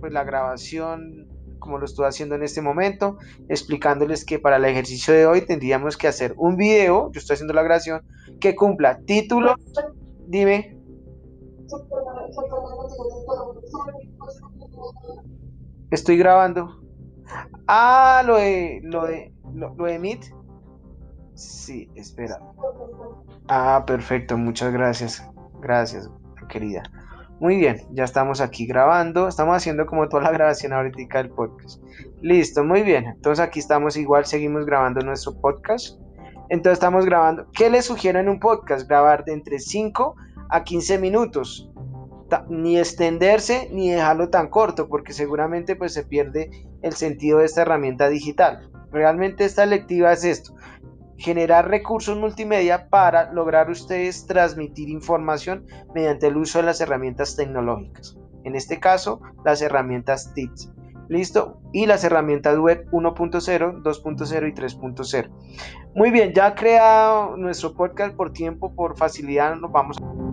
pues, la grabación como lo estoy haciendo en este momento, explicándoles que para el ejercicio de hoy tendríamos que hacer un video, yo estoy haciendo la grabación, que cumpla título, dime. Estoy grabando. Ah, lo de, lo de, lo, de Meet. Sí, espera. Ah, perfecto, muchas gracias. Gracias, querida. Muy bien, ya estamos aquí grabando. Estamos haciendo como toda la grabación ahorita del podcast. Listo, muy bien. Entonces aquí estamos igual, seguimos grabando nuestro podcast. Entonces estamos grabando. ¿Qué les sugiero en un podcast? Grabar de entre 5 a 15 minutos. Ni extenderse ni dejarlo tan corto porque seguramente pues se pierde el sentido de esta herramienta digital. Realmente esta lectiva es esto generar recursos multimedia para lograr ustedes transmitir información mediante el uso de las herramientas tecnológicas. En este caso, las herramientas TITS. ¿Listo? Y las herramientas web 1.0, 2.0 y 3.0. Muy bien, ya creado nuestro podcast por tiempo, por facilidad, nos vamos a...